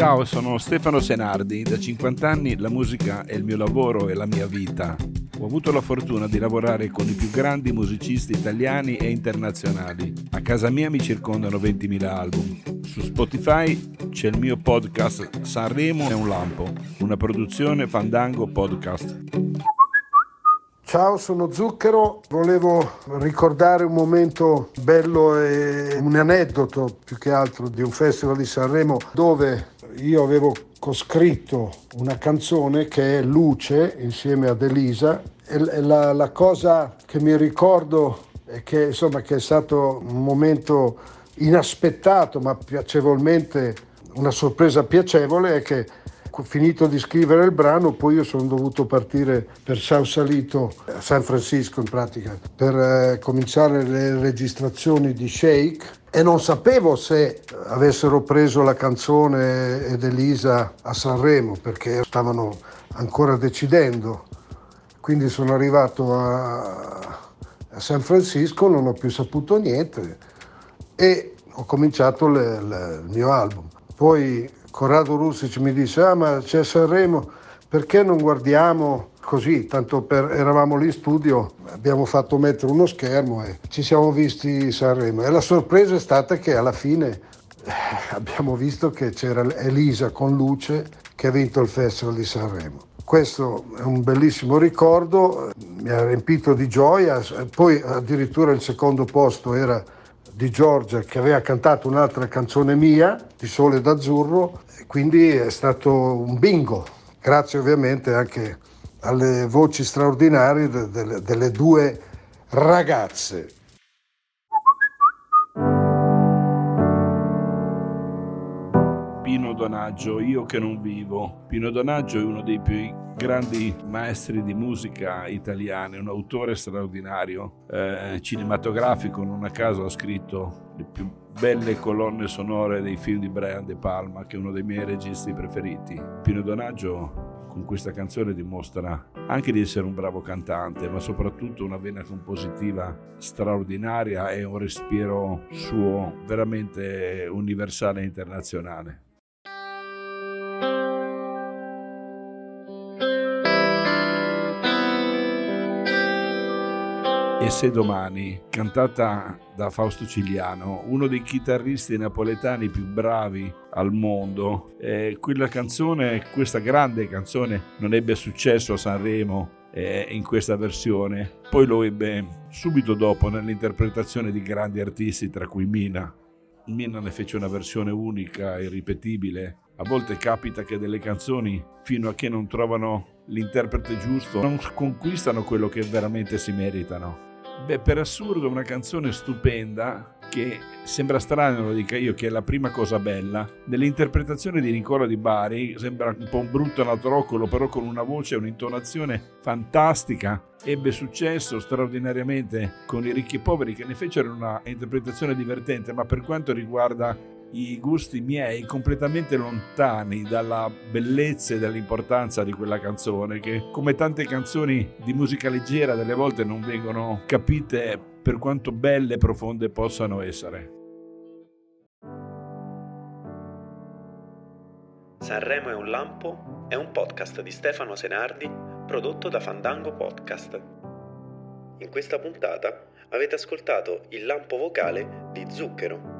Ciao, sono Stefano Senardi. Da 50 anni la musica è il mio lavoro e la mia vita. Ho avuto la fortuna di lavorare con i più grandi musicisti italiani e internazionali. A casa mia mi circondano 20.000 album. Su Spotify c'è il mio podcast Sanremo è un lampo, una produzione Fandango Podcast. Ciao, sono Zucchero. Volevo ricordare un momento bello e un aneddoto più che altro di un festival di Sanremo dove io avevo coscritto una canzone che è Luce insieme ad Elisa e la, la cosa che mi ricordo è che, insomma, che è stato un momento inaspettato ma piacevolmente una sorpresa piacevole è che finito di scrivere il brano, poi io sono dovuto partire per Sausalito, a San Francisco in pratica, per eh, cominciare le registrazioni di Shake e non sapevo se avessero preso la canzone ed Elisa a Sanremo perché stavano ancora decidendo. Quindi sono arrivato a, a San Francisco, non ho più saputo niente e ho cominciato le, le, il mio album. Poi Corrado Russic mi disse, ah ma c'è Sanremo, perché non guardiamo così, tanto per, eravamo lì in studio, abbiamo fatto mettere uno schermo e ci siamo visti Sanremo. E la sorpresa è stata che alla fine eh, abbiamo visto che c'era Elisa con Luce che ha vinto il Festival di Sanremo. Questo è un bellissimo ricordo, mi ha riempito di gioia, poi addirittura il secondo posto era di Giorgia che aveva cantato un'altra canzone mia, di Sole d'Azzurro, quindi è stato un bingo, grazie ovviamente anche alle voci straordinarie delle, delle due ragazze. Pino Donaggio, Io che non vivo. Pino Donaggio è uno dei più grandi maestri di musica italiani, un autore straordinario, eh, cinematografico, non a caso ha scritto le più belle colonne sonore dei film di Brian De Palma, che è uno dei miei registi preferiti. Pino Donaggio con questa canzone dimostra anche di essere un bravo cantante, ma soprattutto una vena compositiva straordinaria e un respiro suo veramente universale e internazionale. E se domani, cantata da Fausto Cigliano, uno dei chitarristi napoletani più bravi al mondo, eh, quella canzone, questa grande canzone non ebbe successo a Sanremo eh, in questa versione, poi lo ebbe subito dopo nell'interpretazione di grandi artisti, tra cui Mina. Mina ne fece una versione unica, irripetibile. A volte capita che delle canzoni, fino a che non trovano l'interprete giusto, non conquistano quello che veramente si meritano. Beh, per assurdo una canzone stupenda che sembra strano lo dica io che è la prima cosa bella. Nell'interpretazione di Nicola Di Bari sembra un po' un brutto anatroccolo però con una voce e un'intonazione fantastica. Ebbe successo straordinariamente con i ricchi e poveri che ne fecero una interpretazione divertente ma per quanto riguarda i gusti miei completamente lontani dalla bellezza e dall'importanza di quella canzone che come tante canzoni di musica leggera delle volte non vengono capite per quanto belle e profonde possano essere. Sanremo è un lampo è un podcast di Stefano Senardi prodotto da Fandango Podcast. In questa puntata avete ascoltato il lampo vocale di Zucchero